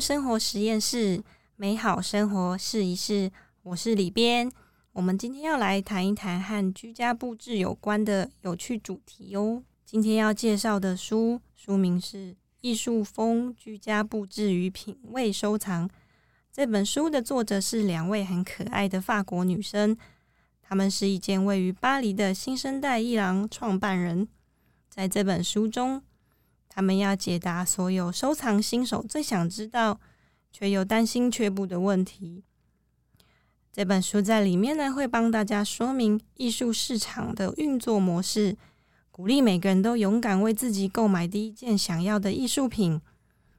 生活实验室，美好生活试一试。我是里边，我们今天要来谈一谈和居家布置有关的有趣主题哟。今天要介绍的书，书名是《艺术风居家布置与品味收藏》。这本书的作者是两位很可爱的法国女生，她们是一间位于巴黎的新生代艺廊创办人。在这本书中，他们要解答所有收藏新手最想知道却又担心却步的问题。这本书在里面呢，会帮大家说明艺术市场的运作模式，鼓励每个人都勇敢为自己购买第一件想要的艺术品。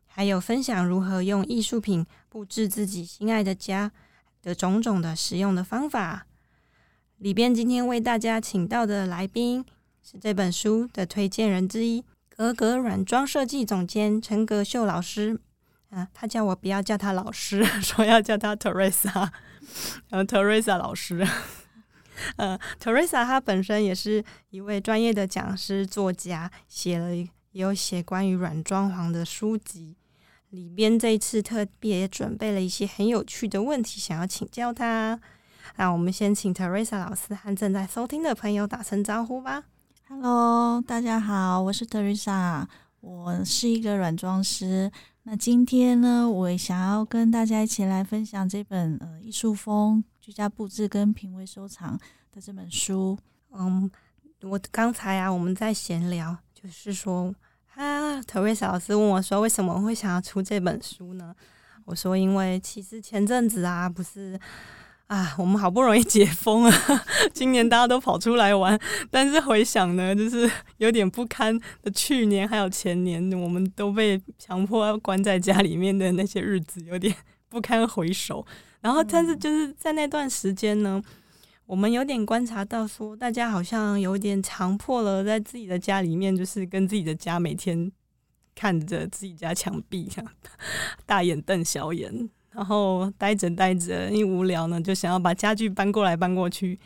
还有分享如何用艺术品布置自己心爱的家的种种的实用的方法。里边今天为大家请到的来宾是这本书的推荐人之一，格格软装设计总监陈格秀老师。啊，他叫我不要叫他老师，说要叫他 Teresa，然后，Teresa 老师。呃，Teresa 她本身也是一位专业的讲师、作家，写了也有写关于软装潢的书籍。里边这一次特别准备了一些很有趣的问题，想要请教他。那我们先请 Teresa 老师和正在收听的朋友打声招呼吧。Hello，大家好，我是 Teresa，我是一个软装师。那今天呢，我想要跟大家一起来分享这本呃艺术风居家布置跟品味收藏的这本书。嗯，我刚才啊，我们在闲聊，就是说。啊，Teresa 老师问我说：“为什么会想要出这本书呢？”我说：“因为其实前阵子啊，不是啊，我们好不容易解封了，今年大家都跑出来玩，但是回想呢，就是有点不堪的。去年还有前年，我们都被强迫要关在家里面的那些日子，有点不堪回首。然后，但是就是在那段时间呢。”我们有点观察到，说大家好像有点强迫了，在自己的家里面，就是跟自己的家每天看着自己家墙壁，这样大眼瞪小眼，然后待着待着，一无聊呢，就想要把家具搬过来搬过去。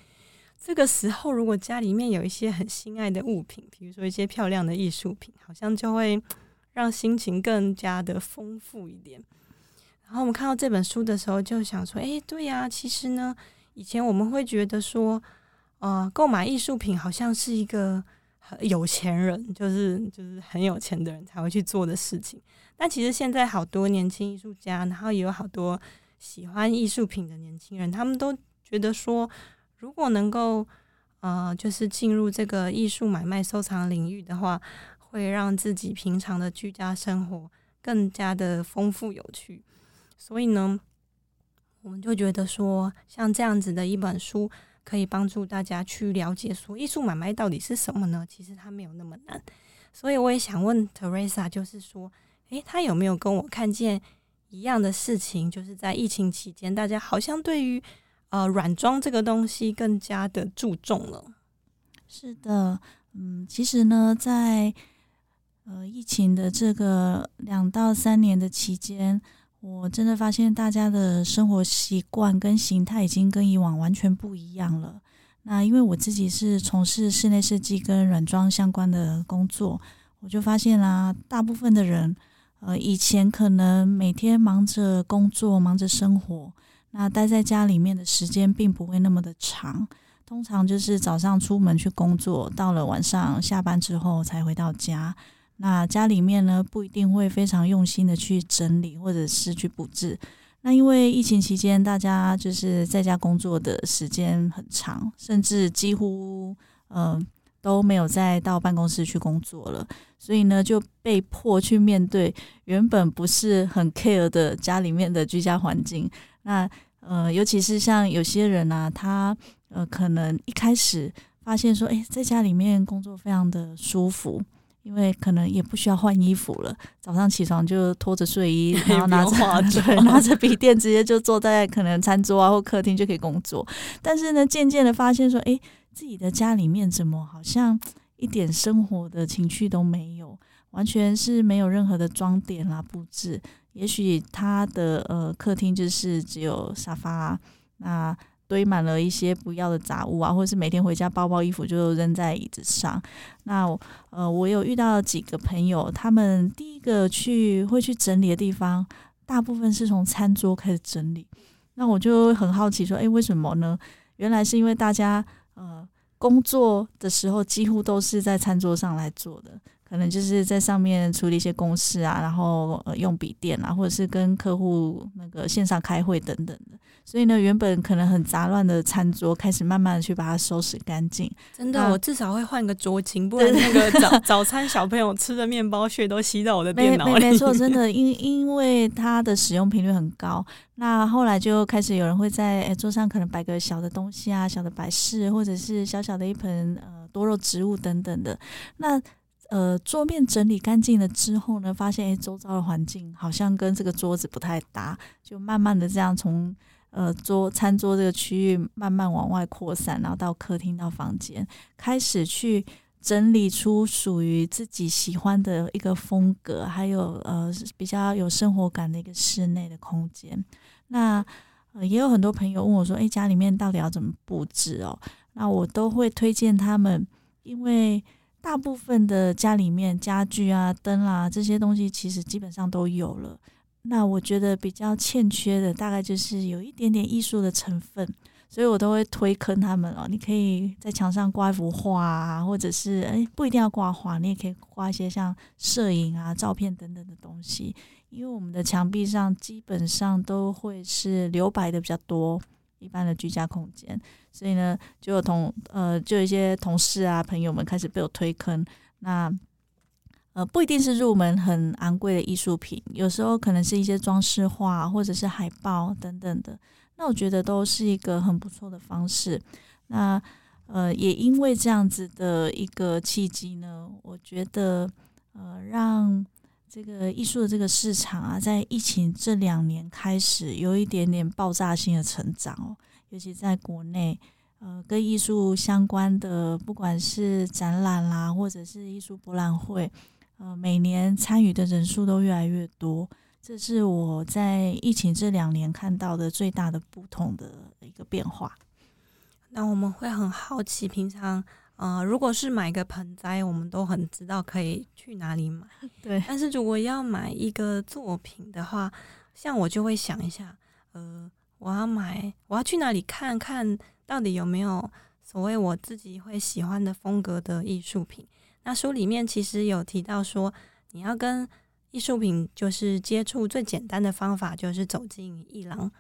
这个时候，如果家里面有一些很心爱的物品，比如说一些漂亮的艺术品，好像就会让心情更加的丰富一点。然后我们看到这本书的时候，就想说：“哎，对呀，其实呢。”以前我们会觉得说，呃，购买艺术品好像是一个有钱人，就是就是很有钱的人才会去做的事情。但其实现在好多年轻艺术家，然后也有好多喜欢艺术品的年轻人，他们都觉得说，如果能够呃，就是进入这个艺术买卖收藏领域的话，会让自己平常的居家生活更加的丰富有趣。所以呢。我们就觉得说，像这样子的一本书，可以帮助大家去了解说，艺术买卖到底是什么呢？其实它没有那么难。所以我也想问 Teresa，就是说，诶，他有没有跟我看见一样的事情？就是在疫情期间，大家好像对于呃软装这个东西更加的注重了。是的，嗯，其实呢，在呃疫情的这个两到三年的期间。我真的发现大家的生活习惯跟形态已经跟以往完全不一样了。那因为我自己是从事室内设计跟软装相关的工作，我就发现啦，大部分的人，呃，以前可能每天忙着工作、忙着生活，那待在家里面的时间并不会那么的长。通常就是早上出门去工作，到了晚上下班之后才回到家。那家里面呢，不一定会非常用心的去整理或者是去布置。那因为疫情期间，大家就是在家工作的时间很长，甚至几乎嗯都没有再到办公室去工作了，所以呢就被迫去面对原本不是很 care 的家里面的居家环境。那呃，尤其是像有些人啊，他呃可能一开始发现说，哎，在家里面工作非常的舒服。因为可能也不需要换衣服了，早上起床就脱着睡衣，然后拿着 对拿着笔电，直接就坐在可能餐桌啊或客厅就可以工作。但是呢，渐渐的发现说，哎，自己的家里面怎么好像一点生活的情趣都没有，完全是没有任何的装点啦布置。也许他的呃客厅就是只有沙发，那。堆满了一些不要的杂物啊，或者是每天回家包包衣服就扔在椅子上。那呃，我有遇到几个朋友，他们第一个去会去整理的地方，大部分是从餐桌开始整理。那我就很好奇说，诶，为什么呢？原来是因为大家呃工作的时候几乎都是在餐桌上来做的。可能就是在上面处理一些公事啊，然后呃用笔电啊，或者是跟客户那个线上开会等等的。所以呢，原本可能很杂乱的餐桌，开始慢慢的去把它收拾干净。真的，我至少会换个桌巾，不然那个早 早餐小朋友吃的面包屑都吸到我的电脑里。没错，真 的，因因为它的使用频率很高。那后来就开始有人会在桌上可能摆个小的东西啊，小的摆饰，或者是小小的一盆呃多肉植物等等的。那呃，桌面整理干净了之后呢，发现诶，周遭的环境好像跟这个桌子不太搭，就慢慢的这样从呃桌餐桌这个区域慢慢往外扩散，然后到客厅到房间，开始去整理出属于自己喜欢的一个风格，还有呃比较有生活感的一个室内的空间。那也有很多朋友问我说，诶，家里面到底要怎么布置哦？那我都会推荐他们，因为。大部分的家里面家具啊、灯啦这些东西，其实基本上都有了。那我觉得比较欠缺的，大概就是有一点点艺术的成分，所以我都会推坑他们哦。你可以在墙上挂一幅画啊，或者是诶不一定要挂画，你也可以挂一些像摄影啊、照片等等的东西。因为我们的墙壁上基本上都会是留白的比较多。一般的居家空间，所以呢，就有同呃，就有一些同事啊、朋友们开始被我推坑。那呃，不一定是入门很昂贵的艺术品，有时候可能是一些装饰画或者是海报等等的。那我觉得都是一个很不错的方式。那呃，也因为这样子的一个契机呢，我觉得呃，让。这个艺术的这个市场啊，在疫情这两年开始有一点点爆炸性的成长哦，尤其在国内，呃，跟艺术相关的，不管是展览啦，或者是艺术博览会，呃，每年参与的人数都越来越多，这是我在疫情这两年看到的最大的不同的一个变化。那我们会很好奇，平常。呃，如果是买个盆栽，我们都很知道可以去哪里买。对，但是如果要买一个作品的话，像我就会想一下，呃，我要买，我要去哪里看看到底有没有所谓我自己会喜欢的风格的艺术品。那书里面其实有提到说，你要跟艺术品就是接触最简单的方法就是走进艺廊，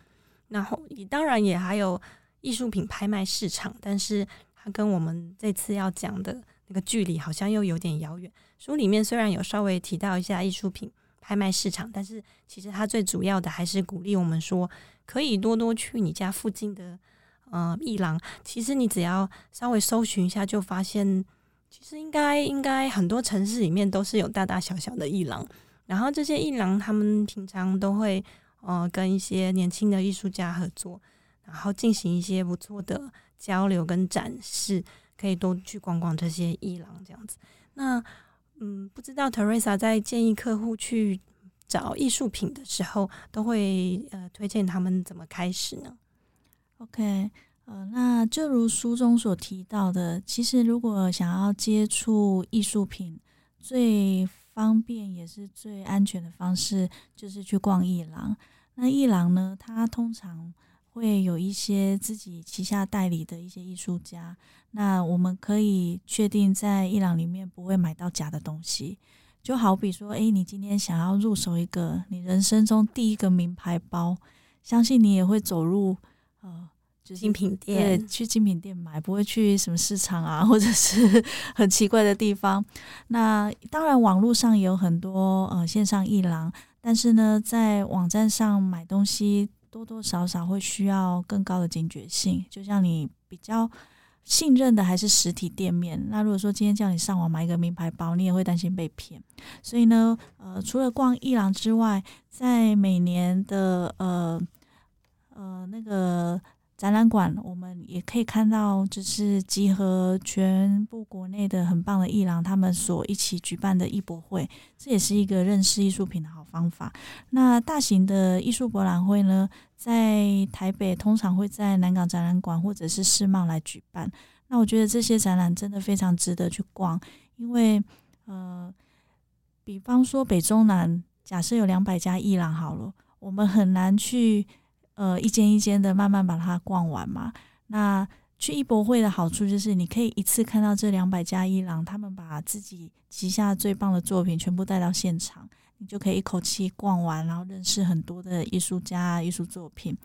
然后当然也还有艺术品拍卖市场，但是。它跟我们这次要讲的那个距离好像又有点遥远。书里面虽然有稍微提到一下艺术品拍卖市场，但是其实它最主要的还是鼓励我们说，可以多多去你家附近的呃艺廊。其实你只要稍微搜寻一下，就发现其实应该应该很多城市里面都是有大大小小的艺廊。然后这些艺廊他们平常都会呃跟一些年轻的艺术家合作，然后进行一些不错的。交流跟展示，可以多去逛逛这些艺廊，这样子。那嗯，不知道 Teresa 在建议客户去找艺术品的时候，都会呃推荐他们怎么开始呢？OK，呃，那就如书中所提到的，其实如果想要接触艺术品，最方便也是最安全的方式，就是去逛艺廊。那艺廊呢，它通常会有一些自己旗下代理的一些艺术家，那我们可以确定在伊朗里面不会买到假的东西。就好比说，诶，你今天想要入手一个你人生中第一个名牌包，相信你也会走入呃精品店，对，去精品店买，不会去什么市场啊，或者是 很奇怪的地方。那当然，网络上也有很多呃线上艺廊，但是呢，在网站上买东西。多多少少会需要更高的警觉性，就像你比较信任的还是实体店面。那如果说今天叫你上网买一个名牌包，你也会担心被骗。所以呢，呃，除了逛一郎之外，在每年的呃呃那个。展览馆，我们也可以看到，就是集合全部国内的很棒的艺廊，他们所一起举办的艺博会，这也是一个认识艺术品的好方法。那大型的艺术博览会呢，在台北通常会在南港展览馆或者是世贸来举办。那我觉得这些展览真的非常值得去逛，因为呃，比方说北中南，假设有两百家艺廊好了。我们很难去呃一间一间的慢慢把它逛完嘛。那去艺博会的好处就是，你可以一次看到这两百家艺廊，他们把自己旗下最棒的作品全部带到现场，你就可以一口气逛完，然后认识很多的艺术家、艺术作品。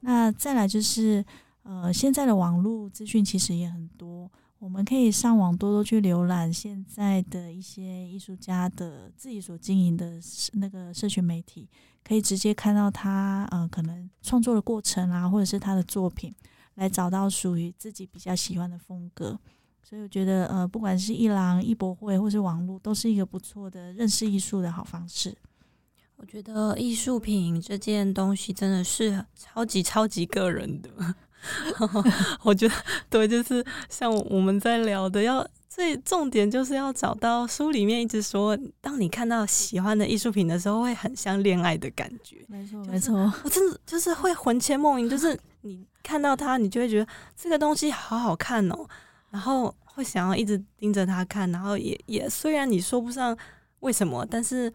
那再来就是，呃，现在的网络资讯其实也很多。我们可以上网多多去浏览现在的一些艺术家的自己所经营的那个社群媒体，可以直接看到他呃可能创作的过程啊，或者是他的作品，来找到属于自己比较喜欢的风格。所以我觉得呃，不管是艺廊、艺博会或是网络，都是一个不错的认识艺术的好方式。我觉得艺术品这件东西真的是超级超级个人的。我觉得对，就是像我们在聊的，要最重点就是要找到书里面一直说，当你看到喜欢的艺术品的时候，会很像恋爱的感觉。没错，没错，我真的就是会魂牵梦萦，就是 你看到它，你就会觉得这个东西好好看哦，然后会想要一直盯着它看，然后也也虽然你说不上为什么，但是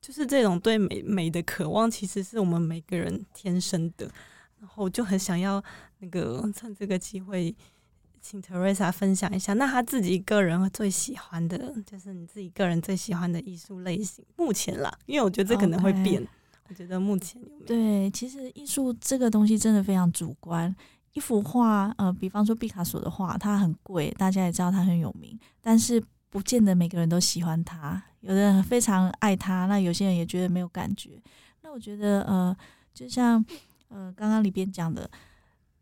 就是这种对美美的渴望，其实是我们每个人天生的。然后我就很想要那个趁这个机会，请 Teresa 分享一下，那他自己个人最喜欢的，就是你自己个人最喜欢的艺术类型。目前啦，因为我觉得这可能会变。我觉得目前有对，其实艺术这个东西真的非常主观。一幅画，呃，比方说毕卡索的画，它很贵，大家也知道它很有名，但是不见得每个人都喜欢它。有的人非常爱它，那有些人也觉得没有感觉。那我觉得，呃，就像。呃，刚刚里边讲的，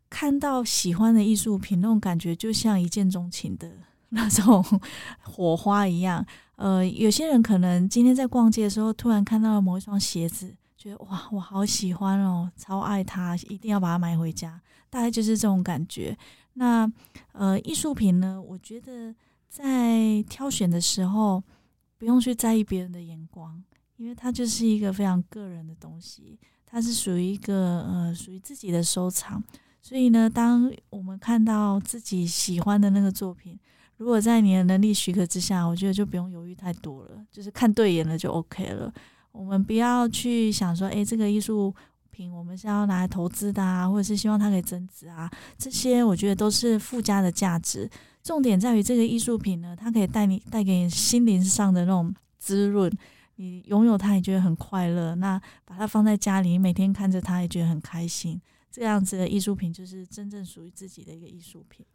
看到喜欢的艺术品，那种感觉就像一见钟情的那种火花一样。呃，有些人可能今天在逛街的时候，突然看到了某一双鞋子，觉得哇，我好喜欢哦，超爱它，一定要把它买回家。大概就是这种感觉。那呃，艺术品呢，我觉得在挑选的时候，不用去在意别人的眼光，因为它就是一个非常个人的东西。它是属于一个呃，属于自己的收藏，所以呢，当我们看到自己喜欢的那个作品，如果在你的能力许可之下，我觉得就不用犹豫太多了，就是看对眼了就 OK 了。我们不要去想说，诶，这个艺术品我们是要拿来投资的啊，或者是希望它可以增值啊，这些我觉得都是附加的价值。重点在于这个艺术品呢，它可以带你带给你心灵上的那种滋润。你拥有它，也觉得很快乐。那把它放在家里，每天看着它，也觉得很开心。这样子的艺术品，就是真正属于自己的一个艺术品。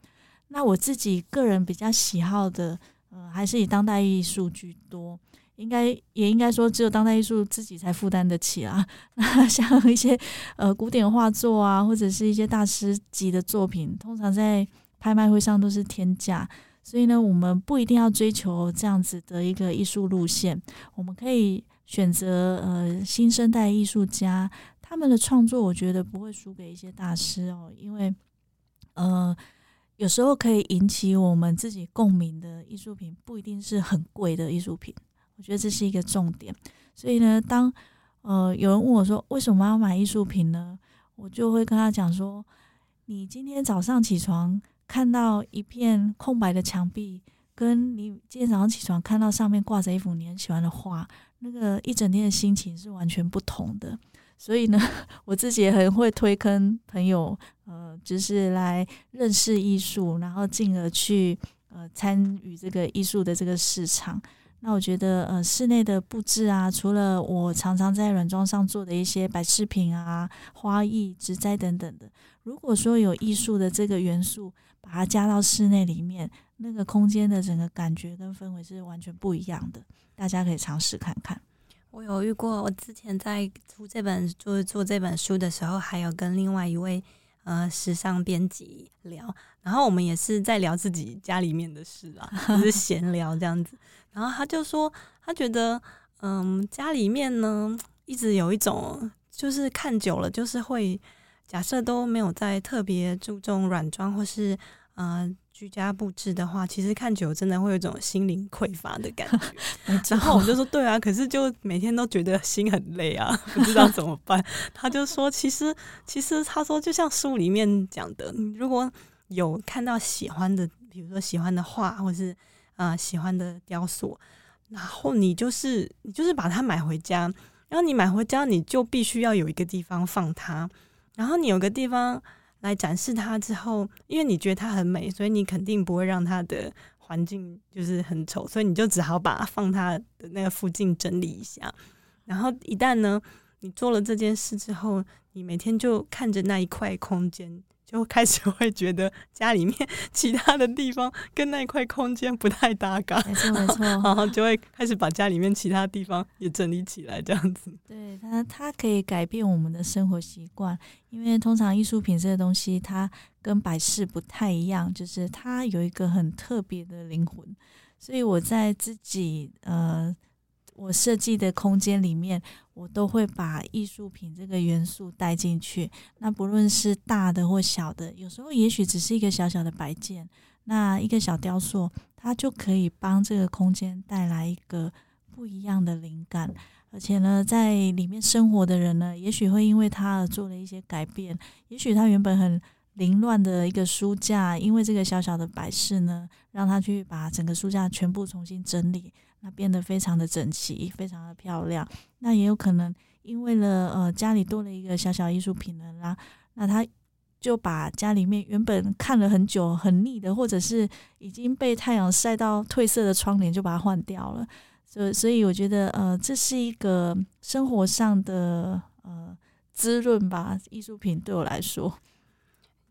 那我自己个人比较喜好的，呃，还是以当代艺术居多。应该也应该说，只有当代艺术自己才负担得起啊。那像一些呃古典画作啊，或者是一些大师级的作品，通常在拍卖会上都是天价。所以呢，我们不一定要追求这样子的一个艺术路线，我们可以选择呃新生代艺术家他们的创作，我觉得不会输给一些大师哦，因为呃有时候可以引起我们自己共鸣的艺术品，不一定是很贵的艺术品，我觉得这是一个重点。所以呢，当呃有人问我说为什么要买艺术品呢，我就会跟他讲说，你今天早上起床。看到一片空白的墙壁，跟你今天早上起床看到上面挂着一幅你很喜欢的画，那个一整天的心情是完全不同的。所以呢，我自己也很会推坑朋友，呃，就是来认识艺术，然后进而去呃参与这个艺术的这个市场。那我觉得，呃，室内的布置啊，除了我常常在软装上做的一些摆饰品啊、花艺、植栽等等的，如果说有艺术的这个元素，把它加到室内里面，那个空间的整个感觉跟氛围是完全不一样的。大家可以尝试看看。我有遇过，我之前在出这本就是做这本书的时候，还有跟另外一位呃时尚编辑聊，然后我们也是在聊自己家里面的事啊，就是闲聊这样子。然后他就说，他觉得，嗯，家里面呢，一直有一种，就是看久了，就是会假设都没有在特别注重软装或是呃居家布置的话，其实看久真的会有一种心灵匮乏的感觉。然后我就说，对啊，可是就每天都觉得心很累啊，不知道怎么办。他就说，其实其实他说，就像书里面讲的，如果有看到喜欢的，比如说喜欢的画，或是啊，喜欢的雕塑，然后你就是你就是把它买回家，然后你买回家，你就必须要有一个地方放它，然后你有个地方来展示它之后，因为你觉得它很美，所以你肯定不会让它的环境就是很丑，所以你就只好把它放它的那个附近整理一下。然后一旦呢，你做了这件事之后，你每天就看着那一块空间。就开始会觉得家里面 其他的地方跟那块空间不太搭嘎，没错没错，然后就会开始把家里面其他地方也整理起来，这样子。对它，它可以改变我们的生活习惯，因为通常艺术品这个东西，它跟摆饰不太一样，就是它有一个很特别的灵魂，所以我在自己呃。我设计的空间里面，我都会把艺术品这个元素带进去。那不论是大的或小的，有时候也许只是一个小小的摆件，那一个小雕塑，它就可以帮这个空间带来一个不一样的灵感。而且呢，在里面生活的人呢，也许会因为它而做了一些改变。也许他原本很凌乱的一个书架，因为这个小小的摆饰呢，让他去把整个书架全部重新整理。那变得非常的整齐，非常的漂亮。那也有可能因为了呃家里多了一个小小艺术品了啦那他就把家里面原本看了很久很腻的，或者是已经被太阳晒到褪色的窗帘，就把它换掉了。所所以我觉得呃这是一个生活上的呃滋润吧。艺术品对我来说，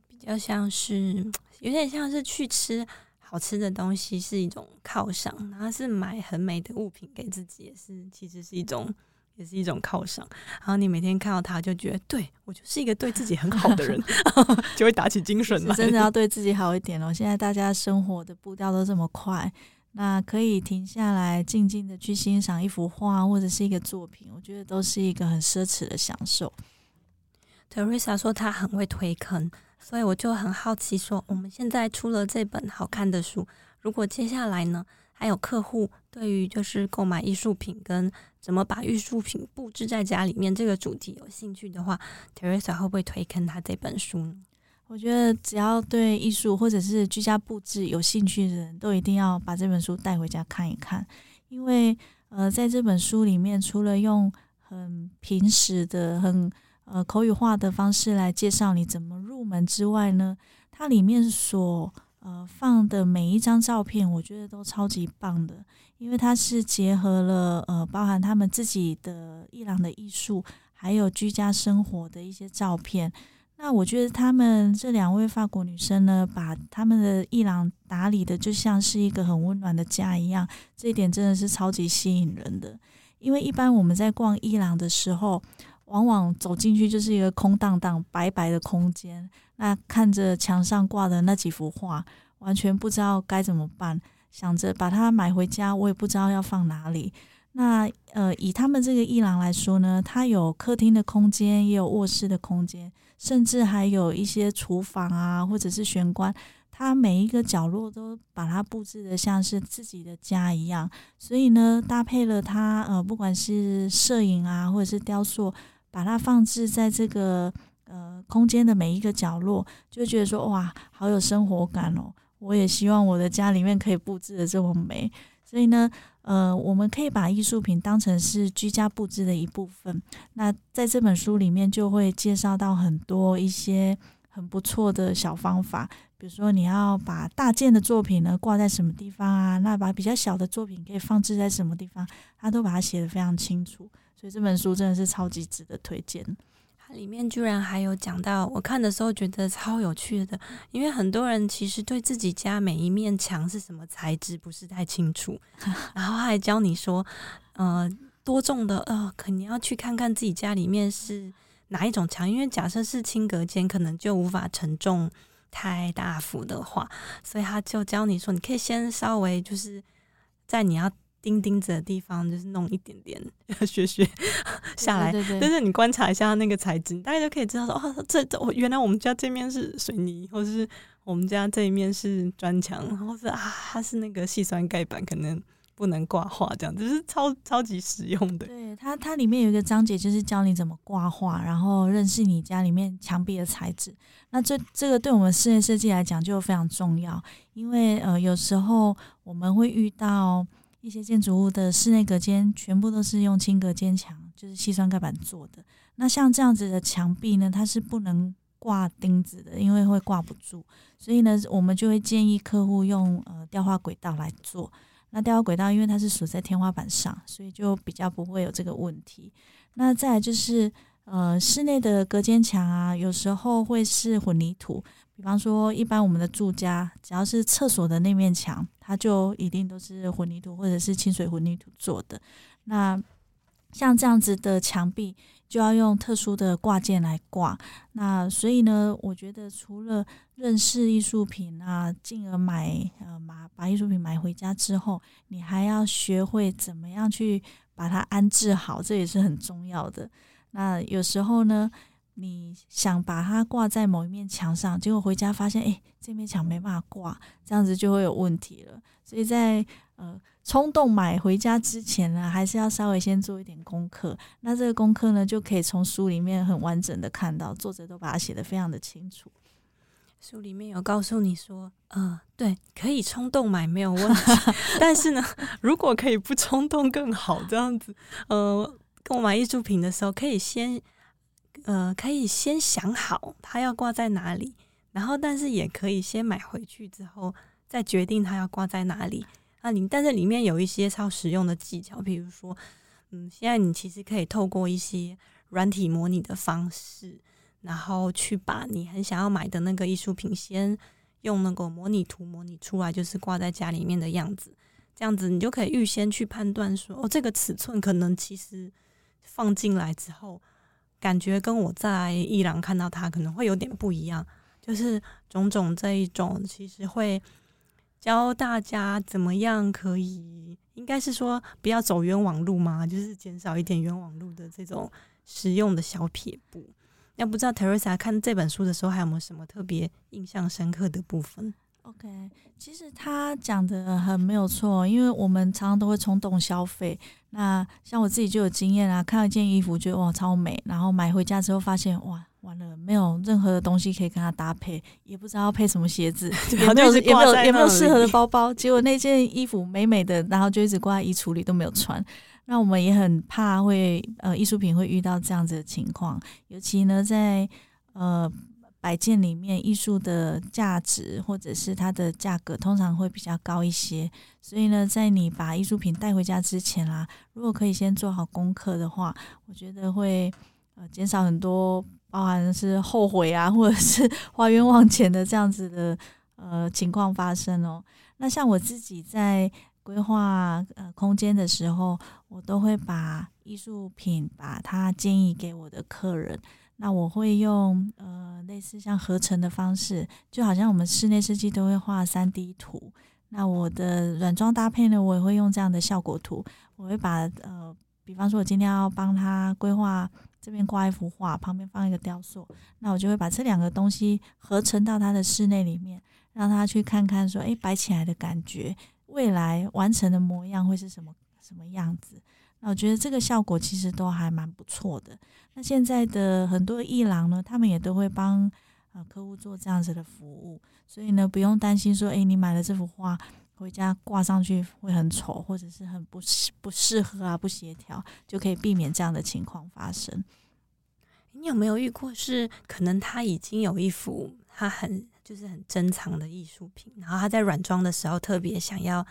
比较像是有点像是去吃。好吃的东西是一种犒赏，然后是买很美的物品给自己，也是其实是一种，也是一种犒赏。然后你每天看到它，就觉得对我就是一个对自己很好的人，就会打起精神来。真的要 对自己好一点哦！现在大家生活的步调都这么快，那可以停下来，静静的去欣赏一幅画或者是一个作品，我觉得都是一个很奢侈的享受。Teresa 说她很会推坑。所以我就很好奇，说我们现在出了这本好看的书，如果接下来呢，还有客户对于就是购买艺术品跟怎么把艺术品布置在家里面这个主题有兴趣的话，Teresa 会不会推坑他这本书呢？我觉得只要对艺术或者是居家布置有兴趣的人都一定要把这本书带回家看一看，因为呃，在这本书里面，除了用很平实的很呃，口语化的方式来介绍你怎么入门之外呢，它里面所呃放的每一张照片，我觉得都超级棒的，因为它是结合了呃包含他们自己的伊朗的艺术，还有居家生活的一些照片。那我觉得他们这两位法国女生呢，把他们的伊朗打理的就像是一个很温暖的家一样，这一点真的是超级吸引人的。因为一般我们在逛伊朗的时候，往往走进去就是一个空荡荡、白白的空间。那看着墙上挂的那几幅画，完全不知道该怎么办。想着把它买回家，我也不知道要放哪里。那呃，以他们这个一郎来说呢，它有客厅的空间，也有卧室的空间，甚至还有一些厨房啊，或者是玄关。它每一个角落都把它布置的像是自己的家一样。所以呢，搭配了它呃，不管是摄影啊，或者是雕塑。把它放置在这个呃空间的每一个角落，就觉得说哇，好有生活感哦！我也希望我的家里面可以布置的这么美。所以呢，呃，我们可以把艺术品当成是居家布置的一部分。那在这本书里面就会介绍到很多一些很不错的小方法，比如说你要把大件的作品呢挂在什么地方啊？那把比较小的作品可以放置在什么地方？他都把它写的非常清楚。所以这本书真的是超级值得推荐。它里面居然还有讲到，我看的时候觉得超有趣的，因为很多人其实对自己家每一面墙是什么材质不是太清楚，然后还教你说，呃，多重的呃，可能要去看看自己家里面是哪一种墙，因为假设是轻隔间，可能就无法承重太大幅的话，所以他就教你说，你可以先稍微就是在你要。钉钉子的地方就是弄一点点削削下来，但是你观察一下那个材质，大概就可以知道说哦，这这原来我们家这面是水泥，或者是我们家这一面是砖墙，或是啊它是那个细酸盖板，可能不能挂画，这样就是超超级实用的。对它，它里面有一个章节就是教你怎么挂画，然后认识你家里面墙壁的材质。那这这个对我们室内设计来讲就非常重要，因为呃有时候我们会遇到。一些建筑物的室内隔间全部都是用轻隔间墙，就是细酸盖板做的。那像这样子的墙壁呢，它是不能挂钉子的，因为会挂不住。所以呢，我们就会建议客户用呃雕花轨道来做。那雕花轨道因为它是锁在天花板上，所以就比较不会有这个问题。那再来就是呃室内的隔间墙啊，有时候会是混凝土。比方说，一般我们的住家，只要是厕所的那面墙，它就一定都是混凝土或者是清水混凝土做的。那像这样子的墙壁，就要用特殊的挂件来挂。那所以呢，我觉得除了认识艺术品啊，进而买呃买把艺术品买回家之后，你还要学会怎么样去把它安置好，这也是很重要的。那有时候呢。你想把它挂在某一面墙上，结果回家发现，哎，这面墙没办法挂，这样子就会有问题了。所以在呃冲动买回家之前呢，还是要稍微先做一点功课。那这个功课呢，就可以从书里面很完整的看到，作者都把它写的非常的清楚。书里面有告诉你说，呃，对，可以冲动买没有问题，但是呢，如果可以不冲动更好，这样子，呃，购买艺术品的时候可以先。呃，可以先想好它要挂在哪里，然后但是也可以先买回去之后再决定它要挂在哪里。那你但是里面有一些超实用的技巧，比如说，嗯，现在你其实可以透过一些软体模拟的方式，然后去把你很想要买的那个艺术品先用那个模拟图模拟出来，就是挂在家里面的样子。这样子你就可以预先去判断说，哦，这个尺寸可能其实放进来之后。感觉跟我在伊朗看到他可能会有点不一样，就是种种这一种，其实会教大家怎么样可以，应该是说不要走冤枉路嘛，就是减少一点冤枉路的这种实用的小撇步。那不知道 Teresa 看这本书的时候，还有没有什么特别印象深刻的部分？OK，其实他讲的很没有错，因为我们常常都会冲动消费。那像我自己就有经验啊，看到一件衣服觉得哇超美，然后买回家之后发现哇完了，没有任何的东西可以跟它搭配，也不知道配什么鞋子，也没有也没有也没有适合的包包。结果那件衣服美美的，然后就一直挂在衣橱里都没有穿。那我们也很怕会呃艺术品会遇到这样子的情况，尤其呢在呃。摆件里面艺术的价值或者是它的价格通常会比较高一些，所以呢，在你把艺术品带回家之前啦，如果可以先做好功课的话，我觉得会呃减少很多包含是后悔啊，或者是 花冤枉钱的这样子的呃情况发生哦。那像我自己在规划呃空间的时候，我都会把艺术品把它建议给我的客人。那我会用呃类似像合成的方式，就好像我们室内设计都会画三 D 图。那我的软装搭配呢，我也会用这样的效果图。我会把呃，比方说我今天要帮他规划这边挂一幅画，旁边放一个雕塑，那我就会把这两个东西合成到他的室内里面，让他去看看说，诶，摆起来的感觉，未来完成的模样会是什么什么样子。那我觉得这个效果其实都还蛮不错的。那现在的很多艺廊呢，他们也都会帮呃客户做这样子的服务，所以呢不用担心说，哎，你买了这幅画回家挂上去会很丑，或者是很不适不适合啊，不协调，就可以避免这样的情况发生。你有没有遇过是可能他已经有一幅他很就是很珍藏的艺术品，然后他在软装的时候特别想要。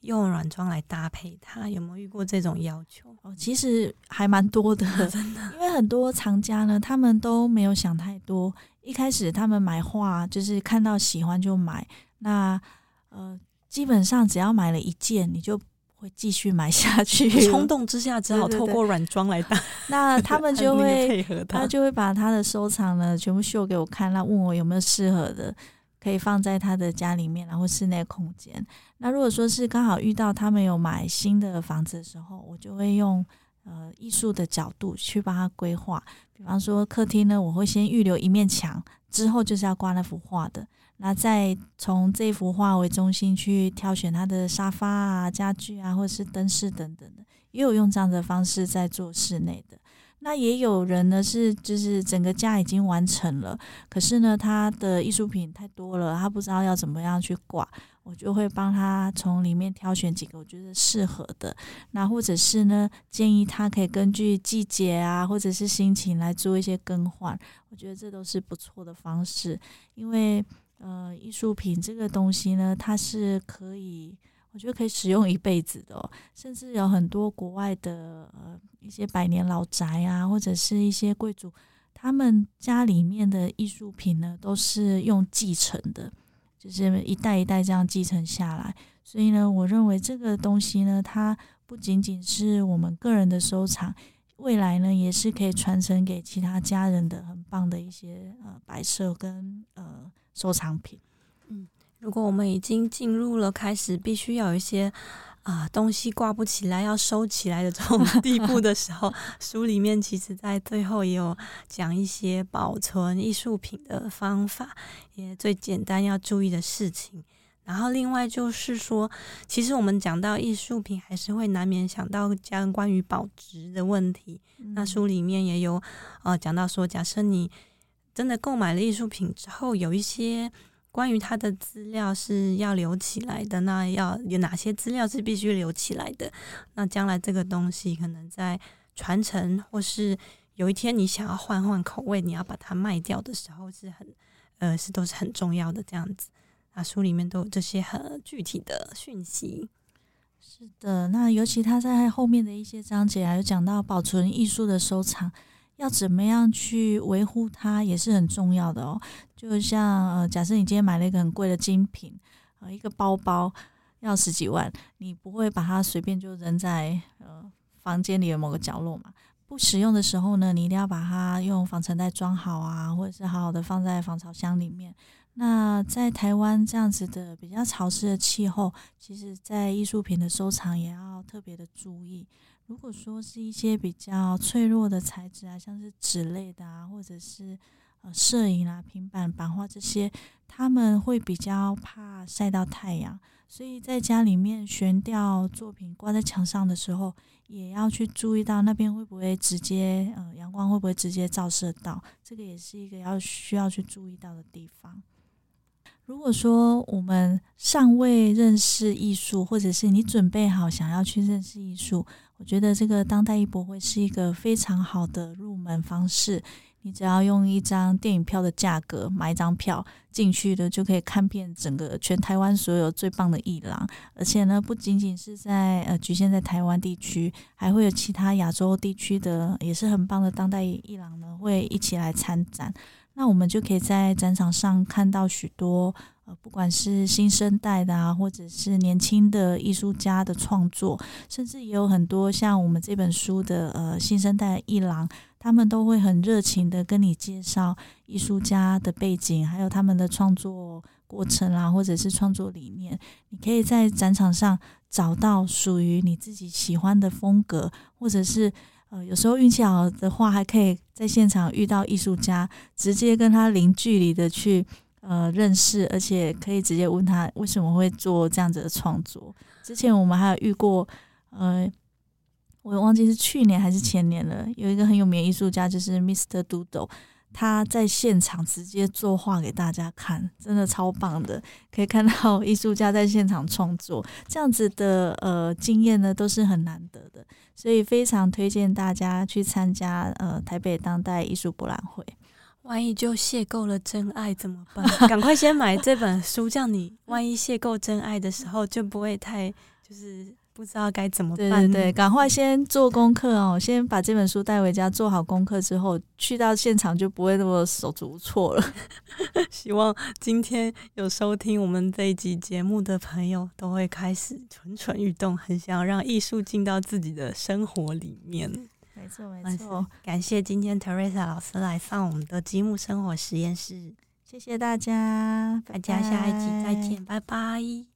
用软装来搭配它，有没有遇过这种要求？哦，其实还蛮多的，真的。因为很多藏家呢，他们都没有想太多。一开始他们买画就是看到喜欢就买，那呃，基本上只要买了一件，你就会继续买下去。冲动之下，只好透过软装来搭。那他们就会，配合他就会把他的收藏呢全部秀给我看，那问我有没有适合的。可以放在他的家里面，然后室内空间。那如果说是刚好遇到他们有买新的房子的时候，我就会用呃艺术的角度去帮他规划。比方说客厅呢，我会先预留一面墙，之后就是要挂那幅画的。那再从这幅画为中心去挑选他的沙发啊、家具啊，或者是灯饰等等的，也有用这样的方式在做室内的。那也有人呢是就是整个家已经完成了，可是呢他的艺术品太多了，他不知道要怎么样去挂，我就会帮他从里面挑选几个我觉得适合的，那或者是呢建议他可以根据季节啊或者是心情来做一些更换，我觉得这都是不错的方式，因为呃艺术品这个东西呢它是可以。我觉得可以使用一辈子的，哦甚至有很多国外的呃一些百年老宅啊，或者是一些贵族，他们家里面的艺术品呢，都是用继承的，就是一代一代这样继承下来。所以呢，我认为这个东西呢，它不仅仅是我们个人的收藏，未来呢也是可以传承给其他家人的很棒的一些呃摆设跟呃收藏品。嗯。如果我们已经进入了开始必须要有一些啊东西挂不起来要收起来的这种地步的时候，书里面其实在最后也有讲一些保存艺术品的方法，也最简单要注意的事情。然后另外就是说，其实我们讲到艺术品，还是会难免想到将关于保值的问题。那书里面也有呃讲到说，假设你真的购买了艺术品之后，有一些。关于他的资料是要留起来的，那要有哪些资料是必须留起来的？那将来这个东西可能在传承，或是有一天你想要换换口味，你要把它卖掉的时候，是很呃是都是很重要的这样子。啊，书里面都有这些很具体的讯息。是的，那尤其他在后面的一些章节还有讲到保存艺术的收藏。要怎么样去维护它也是很重要的哦。就像呃，假设你今天买了一个很贵的精品，呃，一个包包要十几万，你不会把它随便就扔在呃房间里的某个角落嘛？不使用的时候呢，你一定要把它用防尘袋装好啊，或者是好好的放在防潮箱里面。那在台湾这样子的比较潮湿的气候，其实在艺术品的收藏也要特别的注意。如果说是一些比较脆弱的材质啊，像是纸类的啊，或者是呃摄影啊、平板版画这些，他们会比较怕晒到太阳，所以在家里面悬吊作品挂在墙上的时候，也要去注意到那边会不会直接呃阳光会不会直接照射到，这个也是一个要需要去注意到的地方。如果说我们尚未认识艺术，或者是你准备好想要去认识艺术，我觉得这个当代艺博会是一个非常好的入门方式。你只要用一张电影票的价格买一张票进去的，就可以看遍整个全台湾所有最棒的艺廊。而且呢，不仅仅是在呃局限在台湾地区，还会有其他亚洲地区的也是很棒的当代艺廊呢，会一起来参展。那我们就可以在展场上看到许多呃，不管是新生代的啊，或者是年轻的艺术家的创作，甚至也有很多像我们这本书的呃新生代艺廊，他们都会很热情的跟你介绍艺术家的背景，还有他们的创作过程啊，或者是创作理念。你可以在展场上找到属于你自己喜欢的风格，或者是。呃，有时候运气好的话，还可以在现场遇到艺术家，直接跟他零距离的去呃认识，而且可以直接问他为什么会做这样子的创作。之前我们还有遇过，呃，我忘记是去年还是前年了，有一个很有名的艺术家，就是 Mr. Doodle。他在现场直接作画给大家看，真的超棒的，可以看到艺术家在现场创作，这样子的呃经验呢都是很难得的，所以非常推荐大家去参加呃台北当代艺术博览会。万一就邂逅了真爱怎么办？赶快先买这本书，这样你 万一邂逅真爱的时候就不会太就是。不知道该怎么办？对对对，赶快先做功课哦，先把这本书带回家，做好功课之后，去到现场就不会那么手足无措了。希望今天有收听我们这一集节目的朋友，都会开始蠢蠢欲动，很想要让艺术进到自己的生活里面。没错没错，感谢今天 Teresa 老师来上我们的积木生活实验室，谢谢大家，大家下一集再见，拜拜。